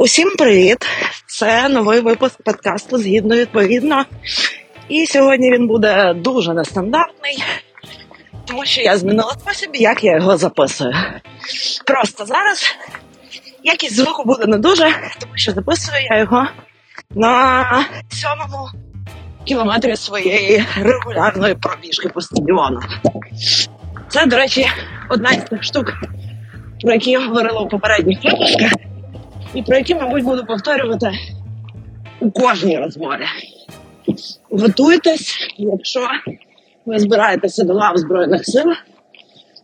Усім привіт! Це новий випуск подкасту згідно відповідно. І сьогодні він буде дуже нестандартний, тому що я змінила спосіб, як я його записую. Просто зараз якість звуку буде не дуже, тому що записую я його на сьомому кілометрі своєї регулярної пробіжки по стадіону. Це, до речі, одна із тих штук, про які я говорила у попередніх випусках і про які, мабуть, буду повторювати у кожній розмові. Готуйтесь, якщо ви збираєтеся до лав Збройних сил,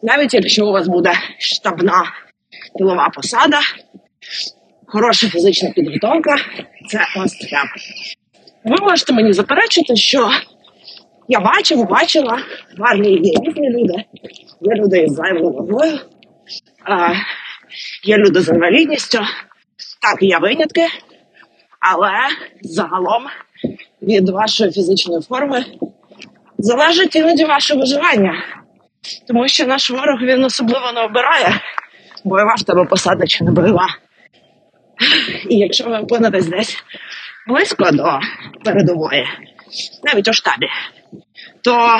навіть якщо у вас буде штабна тилова посада, хороша фізична підготовка, це must have. Ви можете мені заперечити, що я бачив, бачила, в армії є різні люди, є люди із зайвою вагою, є люди з інвалідністю. Так, є винятки, але загалом від вашої фізичної форми залежить іноді ваше виживання. Тому що наш ворог він особливо не обирає, бойова в тебе посада чи не бойова. І якщо ви опинитесь десь близько до передової, навіть у штабі, то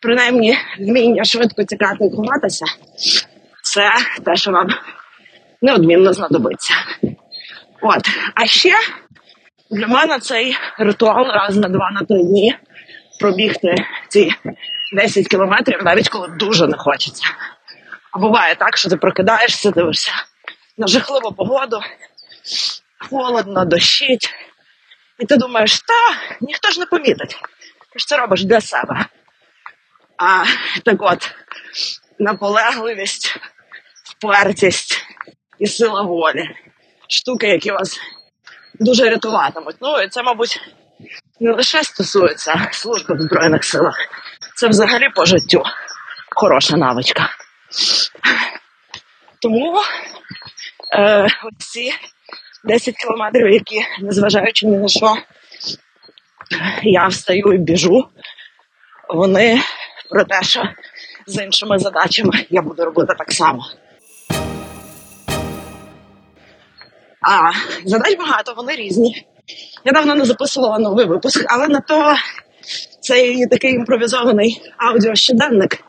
принаймні вміння швидко тікати і ховатися це те, що вам неодмінно знадобиться. От, а ще для мене цей ритуал раз на два на три дні пробігти ці 10 кілометрів, навіть коли дуже не хочеться. А буває так, що ти прокидаєшся, дивишся на жахливу погоду, холодно, дощить, і ти думаєш, та ніхто ж не помітить. Ти ж це робиш для себе. А так от, наполегливість, впертість і сила волі. Штуки, які вас дуже рятуватимуть. Ну і це, мабуть, не лише стосується служби в Збройних силах, це взагалі по життю хороша навичка. Тому е, ці 10 кілометрів, які, незважаючи ні на що, я встаю і біжу, вони про те, що з іншими задачами я буду робити так само. А задач багато, вони різні. Я давно не записувала новий випуск, але на то цей такий імпровізований аудіощоденник,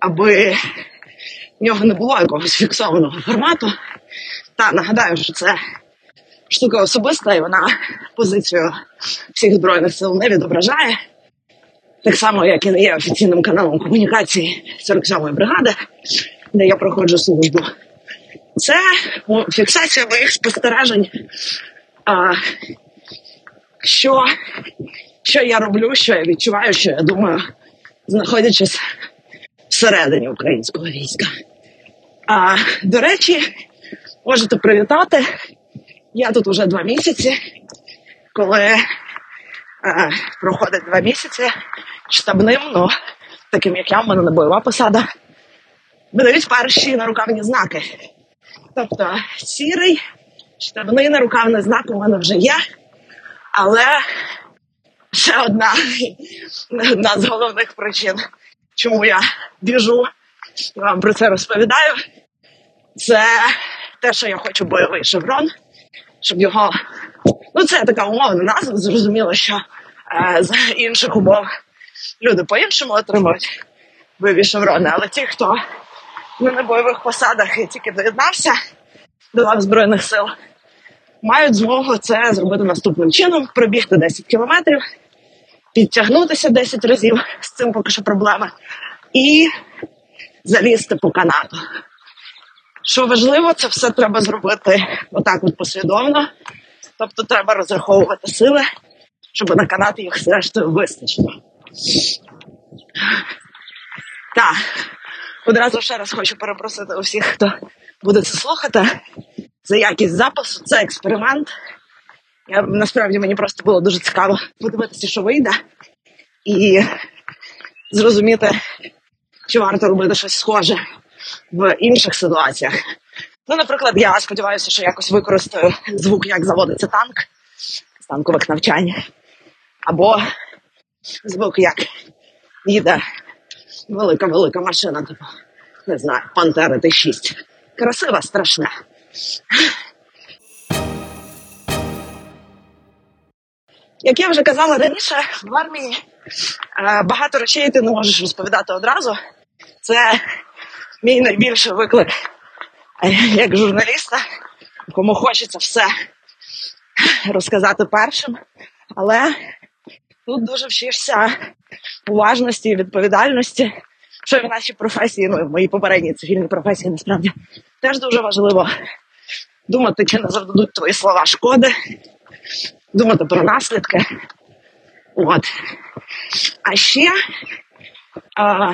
аби в нього не було якогось фіксованого формату. Та нагадаю, що це штука особиста, і вона позицію всіх збройних сил не відображає. Так само, як і не є офіційним каналом комунікації 47-ї бригади, де я проходжу службу. Це фіксація моїх спостережень, а, що, що я роблю, що я відчуваю, що я думаю, знаходячись всередині українського війська. А, До речі, можете привітати. Я тут вже два місяці, коли а, проходить два місяці штабним, ну таким як я, в мене не бойова посада, видають перші нарукавні знаки. Тобто сірий, штабний нарукавний знак у мене вже є, але ще одна, одна з головних причин, чому я біжу і вам про це розповідаю, це те, що я хочу бойовий шеврон, щоб його. Ну, це така умовна назва, зрозуміло, що е, з інших умов люди по-іншому отримують бойові шеврони, але ті, хто не на бойових посадах і тільки доєднався до лав Збройних сил, мають змогу це зробити наступним чином: пробігти 10 кілометрів, підтягнутися 10 разів з цим поки що проблема, і залізти по канату. Що важливо, це все треба зробити отак от послідовно. Тобто треба розраховувати сили, щоб на канати їх зрештою вистачило. Так, одразу ще раз хочу перепросити усіх, хто буде це слухати. Це якість запису, це експеримент. Я, Насправді мені просто було дуже цікаво подивитися, що вийде, і зрозуміти, чи варто робити щось схоже в інших ситуаціях. Ну, наприклад, я сподіваюся, що якось використаю звук, як заводиться танк з танкових навчань, або звук, як їде Велика, велика машина, типу, не знаю, Пантера Т6. Красива, страшна. Як я вже казала раніше, в армії е, багато речей ти не можеш розповідати одразу. Це мій найбільший виклик як журналіста, кому хочеться все розказати першим. Але тут дуже вчишся уважності і відповідальності, що в нашій професії, ну і в моїй попередній цивільній професії насправді теж дуже важливо думати, чи не завдадуть твої слова шкоди, думати про наслідки. От. А ще а,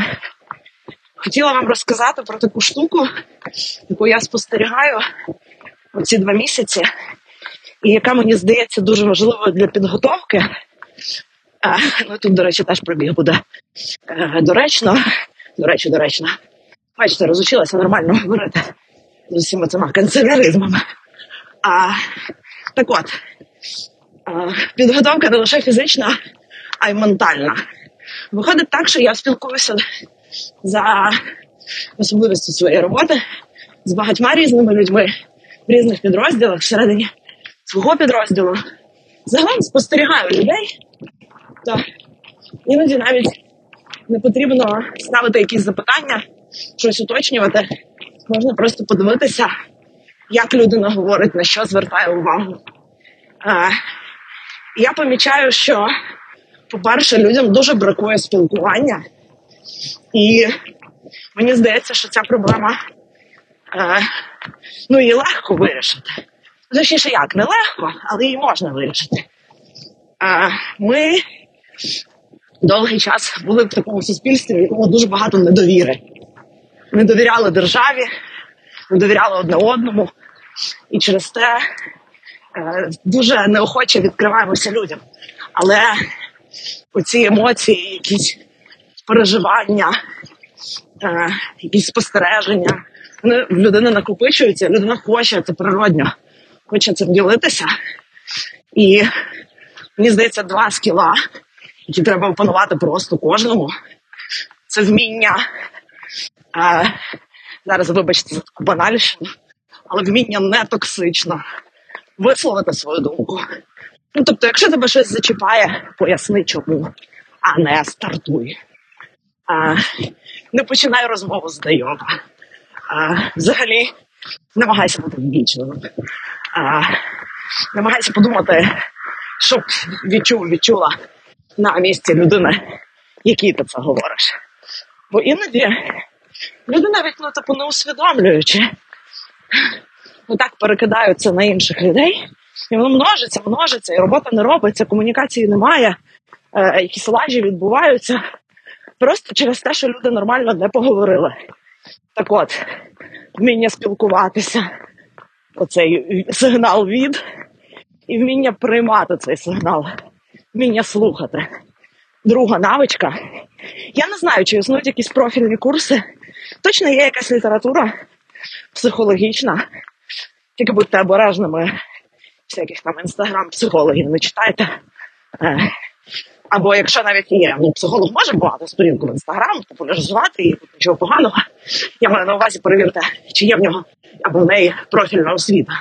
хотіла вам розказати про таку штуку, яку я спостерігаю оці два місяці, і яка мені здається дуже важливою для підготовки. А, ну тут, до речі, теж пробіг буде е, доречно. До речі, доречно. Бачите, розучилася нормально говорити з усіма цими канцеляризмами. А, так от, а, підготовка не лише фізична, а й ментальна. Виходить так, що я спілкуюся за особливістю своєї роботи з багатьма різними людьми в різних підрозділах всередині свого підрозділу. Загалом спостерігаю людей, то іноді навіть не потрібно ставити якісь запитання, щось уточнювати. Можна просто подивитися, як людина говорить, на що звертає увагу. А, я помічаю, що, по-перше, людям дуже бракує спілкування, і мені здається, що ця проблема а, ну, її легко вирішити. Точніше, як, нелегко, але її можна вирішити. А, ми довгий час були в такому суспільстві, в якому дуже багато недовіри. Не довіряли державі, не довіряли одне одному, і через те е, дуже неохоче відкриваємося людям. Але оці емоції, якісь переживання, е, якісь спостереження, вони в людини накопичуються, людина хоче це природньо, хоче цим ділитися. І мені здається, два скіла, які треба опанувати просто кожному. Це вміння. А, зараз, вибачте, за таку банальщину, але вміння не токсично висловити свою думку. Ну, тобто, якщо тебе щось зачіпає, поясни чому, а не стартуй. А, не починай розмову з знайома. А, взагалі, намагайся бути ввічливим. А, намагайся подумати, щоб відчув, відчула на місці людини, якій ти це говориш. Бо іноді люди навіть ну, типу, не усвідомлюючи, отак перекидаються на інших людей, і воно множиться, множиться, і робота не робиться, комунікації немає, е, якісь лажі відбуваються. Просто через те, що люди нормально не поговорили. Так от, вміння спілкуватися, оцей сигнал від, і вміння приймати цей сигнал, вміння слухати. Друга навичка. Я не знаю, чи існують якісь профільні курси. Точно є якась література психологічна. Тільки будьте обережними, всяких там інстаграм-психологів не читайте. Е, Або якщо навіть є, ну психолог може багато сторінку в інстаграм, популяризувати і тут нічого поганого. Я маю на увазі перевірте, чи є в нього або в неї профільна освіта,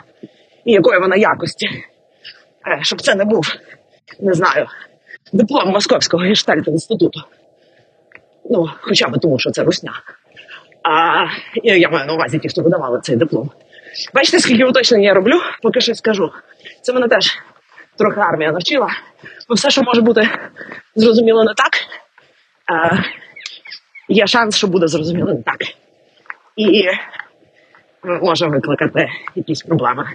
і якої вона якості. Е, Щоб це не був, не знаю, диплом Московського гештальт інституту. Ну, хоча б тому, що це русня. А я, маю на увазі ті, хто видавали цей диплом. Бачите, скільки уточнень я роблю, поки щось скажу. Це мене теж трохи армія навчила. Бо все, що може бути зрозуміло не так, а, є шанс, що буде зрозуміло не так. І може викликати якісь проблеми.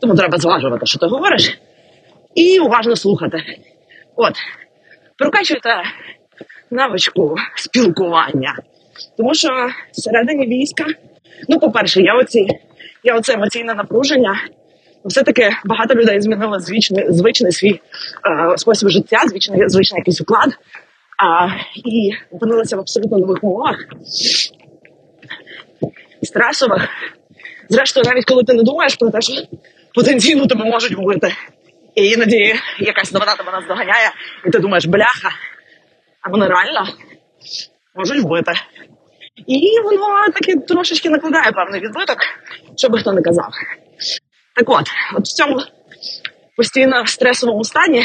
Тому треба зважувати, що ти говориш, і уважно слухати. От, прокачуйте навичку спілкування. Тому що всередині війська, ну, по-перше, я оці, я оце емоційне напруження. Все-таки багато людей змінили звичний, звичний свій е, спосіб життя, звичний, звичний якийсь уклад, а, і опинилися в абсолютно нових умовах, стресових. Зрештою, навіть коли ти не думаєш про те, що потенційно тебе можуть вбити. І іноді якась новина тебе наздоганяє, і ти думаєш, бляха, а вони реально можуть вбити. І воно таки трошечки накладає певний відбиток, що би хто не казав. Так от, от в цьому постійно стресовому стані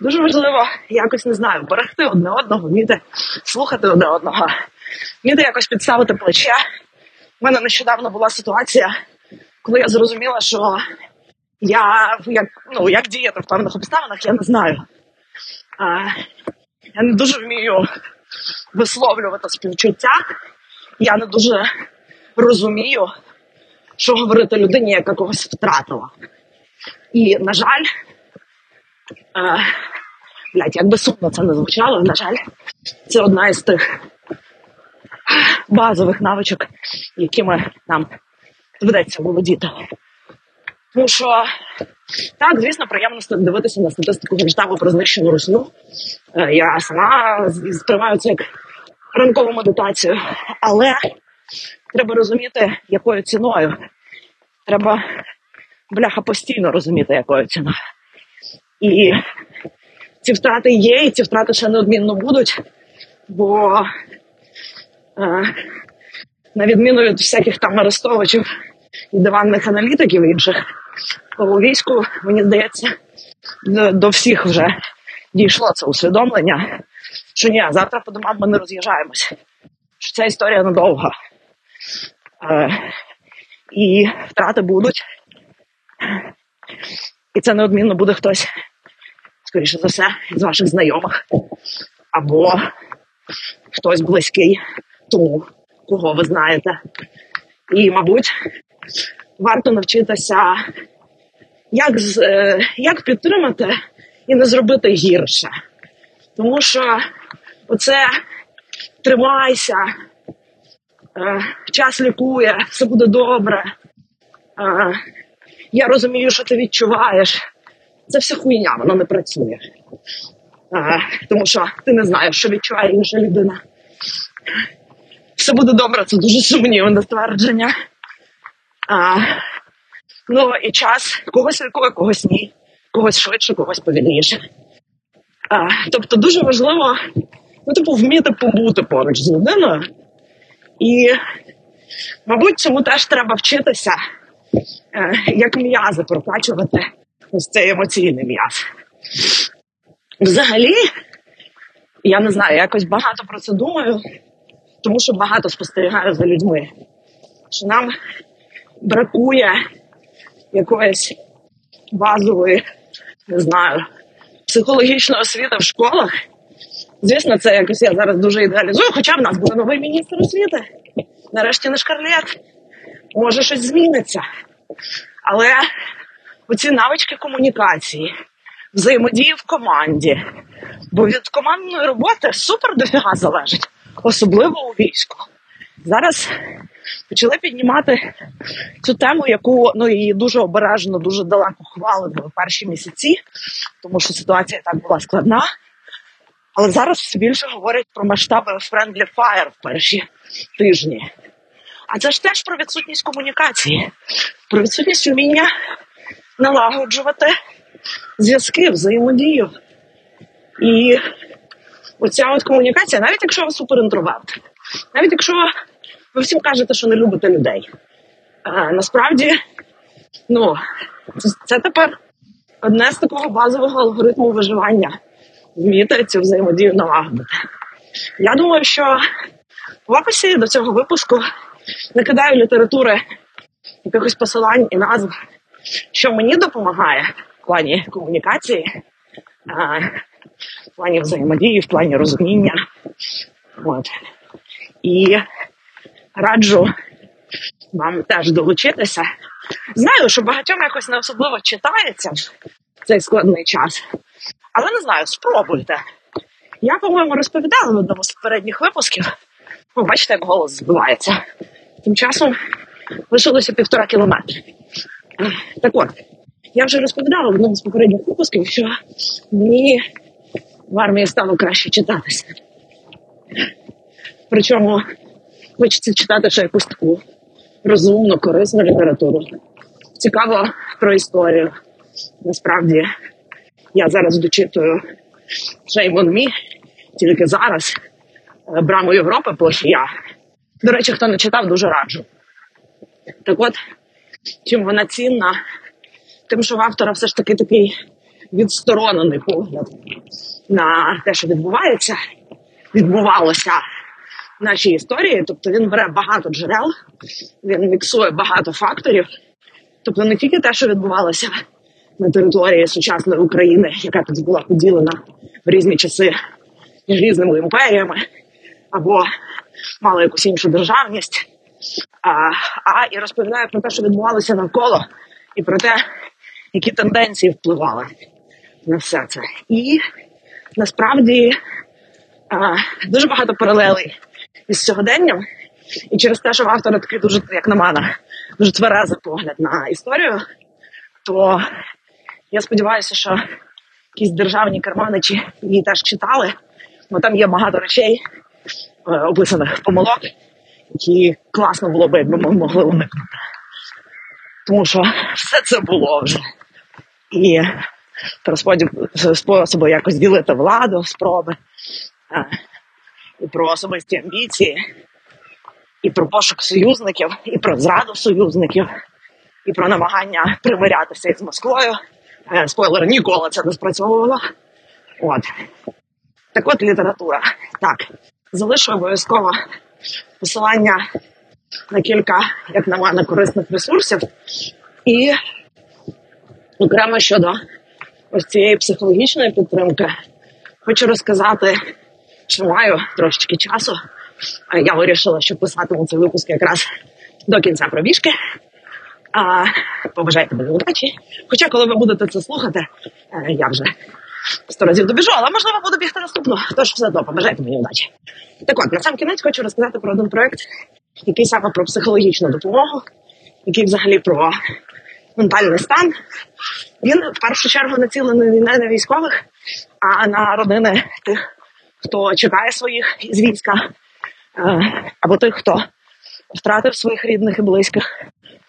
Дуже важливо якось не знаю, берегти одне одного, вміти слухати одне одного, вміти якось підставити плече. У мене нещодавно була ситуація, коли я зрозуміла, що я як, ну, як діяти в певних обставинах, я не знаю. А, я не дуже вмію висловлювати співчуття. Я не дуже розумію, що говорити людині, яка когось втратила. І, на жаль, е, блядь, як би сумно це не звучало, на жаль, це одна із тих базових навичок, якими нам доведеться володіти. Тому що так, звісно, приємно дивитися на статистику Генштабу про знищену Русню. Е, Я сама сприймаю це як ранкову медитацію, але треба розуміти, якою ціною. Треба бляха постійно розуміти, якою ціною. І ці втрати є, і ці втрати ще неодмінно будуть, бо е, на відміну від всяких там арестовичів і диванних аналітиків інших, у війську, мені здається, до, до всіх вже дійшло це усвідомлення, що ні, завтра по домам ми не роз'їжджаємось, що ця історія надовга. Е, і втрати будуть. І це неодмінно буде хтось, скоріше за все, з ваших знайомих, або хтось близький тому, кого ви знаєте. І, мабуть, варто навчитися, як, е, як підтримати і не зробити гірше. Тому що оце тримайся, е, час лікує, все буде добре. Е, я розумію, що ти відчуваєш. Це все хуйня, воно не працює. Тому що ти не знаєш, що відчуває інша людина. Все буде добре, це дуже сумнівне ствердження. А, ну і час когось лікує, когось ні, когось швидше, когось повільніше. А, тобто дуже важливо ну, типу, вміти побути поруч з людиною. І, мабуть, цьому теж треба вчитися, е, як м'язи прокачувати ось цей емоційний м'яз. Взагалі, я не знаю, якось багато про це думаю, тому що багато спостерігаю за людьми, що нам бракує якоїсь базової, не знаю, психологічної освіти в школах. Звісно, це якось я зараз дуже ідеалізую, хоча в нас буде новий міністр освіти. Нарешті не шкарлет. Може, щось зміниться. Але оці навички комунікації, взаємодії в команді. Бо від командної роботи супер дофіга залежить, особливо у війську. Зараз почали піднімати цю тему, яку ну її дуже обережно, дуже далеко хвалили в перші місяці, тому що ситуація так була складна. Але зараз більше говорять про масштаби Friendly Fire в перші тижні. А це ж теж про відсутність комунікації, про відсутність вміння налагоджувати зв'язки, взаємодію. І оця от комунікація, навіть якщо ви суперінтроверт, навіть якщо ви всім кажете, що не любите людей, а, насправді, ну, це, це тепер одне з такого базового алгоритму виживання вміти цю взаємодію налагодити. Я думаю, що в описі до цього випуску накидаю літератури якихось посилань і назв, що мені допомагає в плані комунікації, в плані взаємодії, в плані розуміння. От. І раджу вам теж долучитися. Знаю, що багатьом якось не особливо читається цей складний час, але не знаю, спробуйте. Я, по-моєму, розповідала в одному з попередніх випусків. О, бачите, як голос збивається. Тим часом лишилося півтора кілометри. Е, Так от, я вже розповідала в одному з попередніх випусків, що мені в армії стало краще читатися. Причому хочеться читати ще якусь таку розумну, корисну літературу. Цікаво про історію. Насправді, я зараз дочитую on Me, тільки зараз е, Браму Європи плохія. До речі, хто не читав, дуже раджу. Так от, чим вона цінна, тим, що в автора все ж таки такий відсторонений погляд на те, що відбувається, відбувалося нашій історії. Тобто він бере багато джерел, він міксує багато факторів. Тобто не тільки те, що відбувалося на території сучасної України, яка тоді була поділена в різні часи різними імперіями, або мала якусь іншу державність, а, а і розповідає про те, що відбувалося навколо, і про те, які тенденції впливали на все це. І насправді а, дуже багато паралелей із сьогоденням, і через те, що в автора такий дуже, як на мене, дуже тверезий погляд на історію, то я сподіваюся, що якісь державні керманичі її теж читали, бо там є багато речей, е, описаних помилок, які класно було би, якби ми могли уникнути. Тому що все це було вже. І про способи якось ділити владу, спроби, е, і про особисті амбіції, і про пошук союзників, і про зраду союзників, і про намагання примирятися із Москвою. Е, спойлер, ніколи це не спрацьовувало. От. Так от література. Так, залишу обов'язково посилання на кілька, як на мене, корисних ресурсів. І окремо щодо ось цієї психологічної підтримки, хочу розказати, маю трошечки часу. Я вирішила, що писатиму цей випуск якраз до кінця пробіжки. А, Побажайте мені удачі. Хоча, коли ви будете це слухати, е, я вже сто разів добіжу, але можливо буду бігти наступно. Тож все одно побажайте мені удачі. Так от, на сам кінець хочу розказати про один проект, який саме про психологічну допомогу, який взагалі про ментальний стан. Він в першу чергу націлений не на військових, а на родини тих, хто чекає своїх із війська, е, або тих, хто втратив своїх рідних і близьких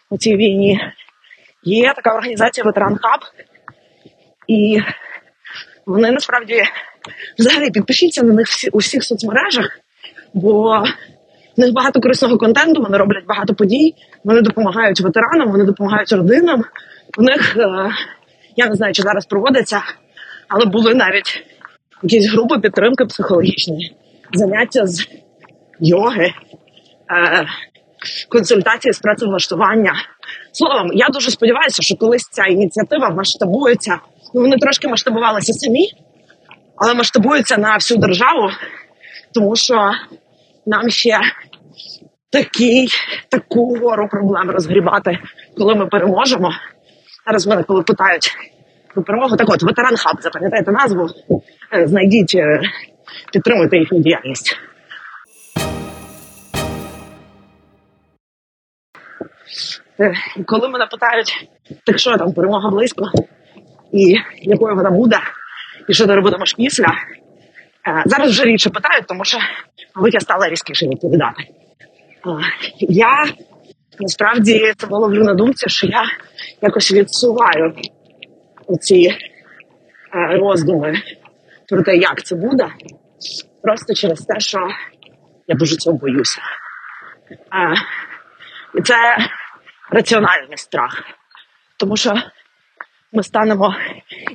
у цій війні. Є така організація Ветеран Хаб, і вони насправді взагалі підпишіться на них всі, у всіх соцмережах, бо в них багато корисного контенту, вони роблять багато подій, вони допомагають ветеранам, вони допомагають родинам. У них е, я не знаю, чи зараз проводиться, але були навіть якісь групи підтримки психологічної, заняття з йоги, е, консультації з працевлаштування. Словом, я дуже сподіваюся, що колись ця ініціатива масштабується. Ну, вони трошки масштабувалися самі, але масштабуються на всю державу, тому що нам ще такий, таку гору проблем розгрібати, коли ми переможемо. Зараз мене коли питають перемогу, так от ветеран хаб, запам'ятайте назву, е, знайдіть, е, підтримуйте їхню діяльність. Е, коли мене питають, так що там перемога близько, і якою вона буде, і що ти робитимеш після, зараз вже рідше питають, тому що мабуть, я стала різкіше відповідати. Я насправді це ловлю на думці, що я якось відсуваю оці роздуми про те, як це буде, просто через те, що я дуже цього боюся. І це раціональний страх. Тому що ми станемо.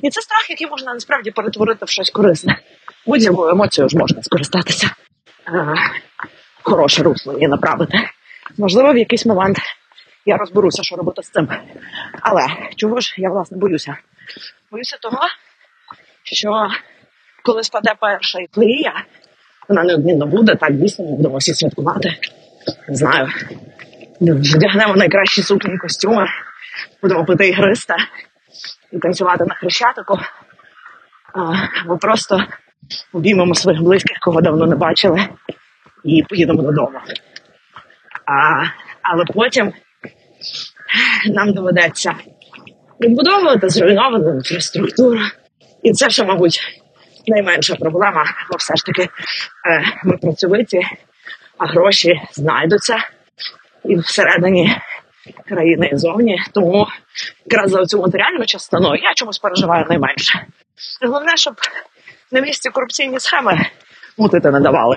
І це страх, який можна насправді перетворити в щось корисне. Будь-якою емоцією ж можна скористатися. Е, хороше русло і направити. Можливо, в якийсь момент я розберуся, що робити з цим. Але чого ж я власне боюся? Боюся того, що коли спаде перша ейфорія, вона неодмінно буде, так дійсно ми будемо всі святкувати. Не знаю, вдягнемо найкращі сукні костюми, будемо пити ігриста і танцювати на хрещатику. Або просто обіймемо своїх близьких, кого давно не бачили, і поїдемо додому. А, Але потім нам доведеться відбудовувати зруйновану інфраструктуру. І це ще, мабуть, найменша проблема, бо все ж таки е, ми працьовиті, а гроші знайдуться і всередині країни і зовні. Тому якраз за цю матеріальну частину я чомусь переживаю найменше. Головне, щоб на місці корупційні схеми мутити не давали.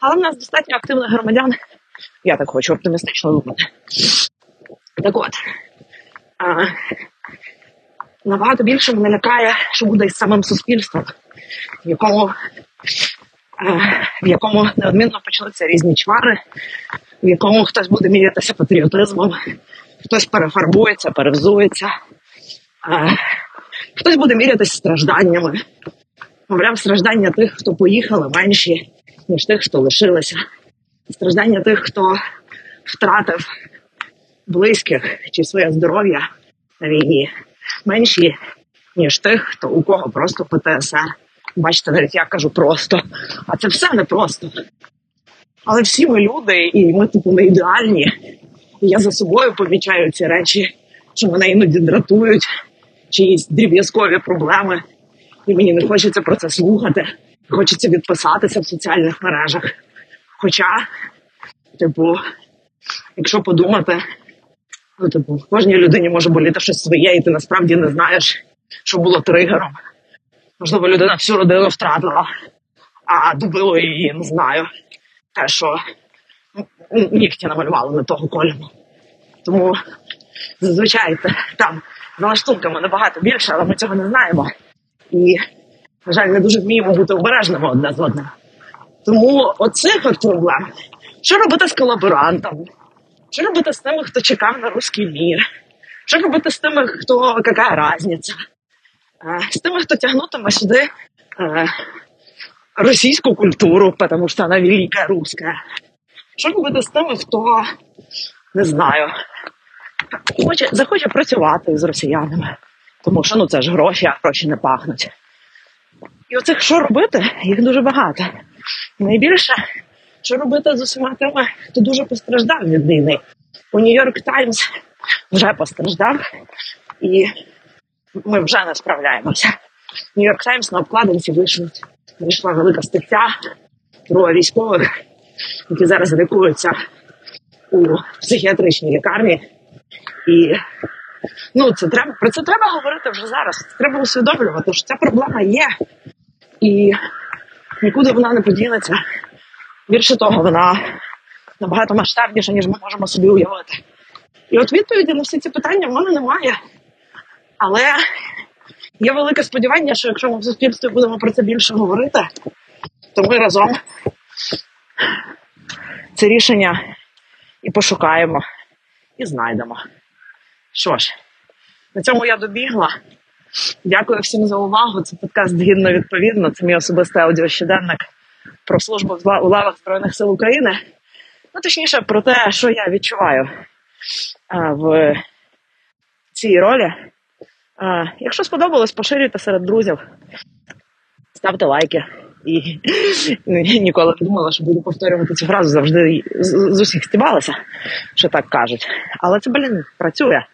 Але в нас достатньо активних громадян. Я так хочу оптимістично думати. Так от. А, набагато більше мене лякає, що буде із самим суспільством, в якому, е, в якому неодмінно почнуться різні чвари, в якому хтось буде мірятися патріотизмом, хтось перефарбується, перевзується, е, хтось буде мірятися стражданнями. Мовляв, страждання тих, хто поїхали, менші, ніж тих, хто лишилися. Страждання тих, хто втратив близьких чи своє здоров'я на війні, менші, ніж тих, хто у кого просто ПТСР. Бачите, навіть я кажу просто, а це все не просто. Але всі ми люди, і ми типу не ідеальні. Я за собою помічаю ці речі, що мене іноді дратують, чиїсь дріб'язкові проблеми, і мені не хочеться про це слухати. Хочеться відписатися в соціальних мережах. Хоча, типу, якщо подумати, ну, типу, кожній людині може боліти щось своє, і ти насправді не знаєш, що було тригером. Можливо, людина всю родину втратила, а добило її, не знаю, те, що нігті намалювали не того кольору. Тому зазвичай там за лаштунками набагато більше, але ми цього не знаємо. І, на жаль, не дуже вміємо бути обережними одне з одним. Тому оцих от проблем. Що робити з колаборантом? Що робити з тими, хто чекав на русський мір? Що робити з тими, хто яка різниця? Е, З тими, хто тягнутиме сюди е, російську культуру, тому що вона велика руська. Що робити з тими, хто не знаю, хоче, захоче працювати з росіянами, тому що ну це ж гроші, а гроші не пахнуть. І оцих що робити? Їх дуже багато. Найбільше, що робити з усіма тими, хто дуже постраждав від війни. У Нью-Йорк Таймс вже постраждав, і ми вже не справляємося. Нью-Йорк Таймс на обкладинці вийшла, вийшла велика стаття про військових, які зараз лікуються у психіатричній лікарні. І ну, це треба про це треба говорити вже зараз. Це треба усвідомлювати, що ця проблема є, і нікуди вона не подінеться. Більше того, вона набагато масштабніша, ніж ми можемо собі уявити. І от відповіді на всі ці питання в мене немає. Але є велике сподівання, що якщо ми в суспільстві будемо про це більше говорити, то ми разом це рішення і пошукаємо, і знайдемо. Що ж, на цьому я добігла. Дякую всім за увагу. Це подкаст гідно відповідно. Це мій особистий аудіощоденник про службу у лавах Збройних сил України. Ну, точніше, про те, що я відчуваю а, в цій ролі. А, якщо сподобалось, поширюйте серед друзів, ставте лайки. І ні- ніколи не думала, що буду повторювати цю фразу. Завжди з, усіх стібалася, що так кажуть. Але це, блін, працює.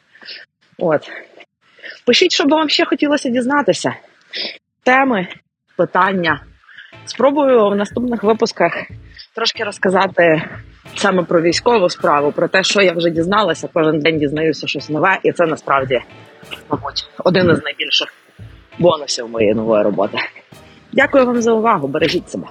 От. Пишіть, що би вам ще хотілося дізнатися. Теми, питання. Спробую в наступних випусках трошки розказати саме про військову справу, про те, що я вже дізналася. Кожен день дізнаюся щось нове, і це насправді, мабуть, один із найбільших бонусів моєї нової роботи. Дякую вам за увагу. Бережіть себе.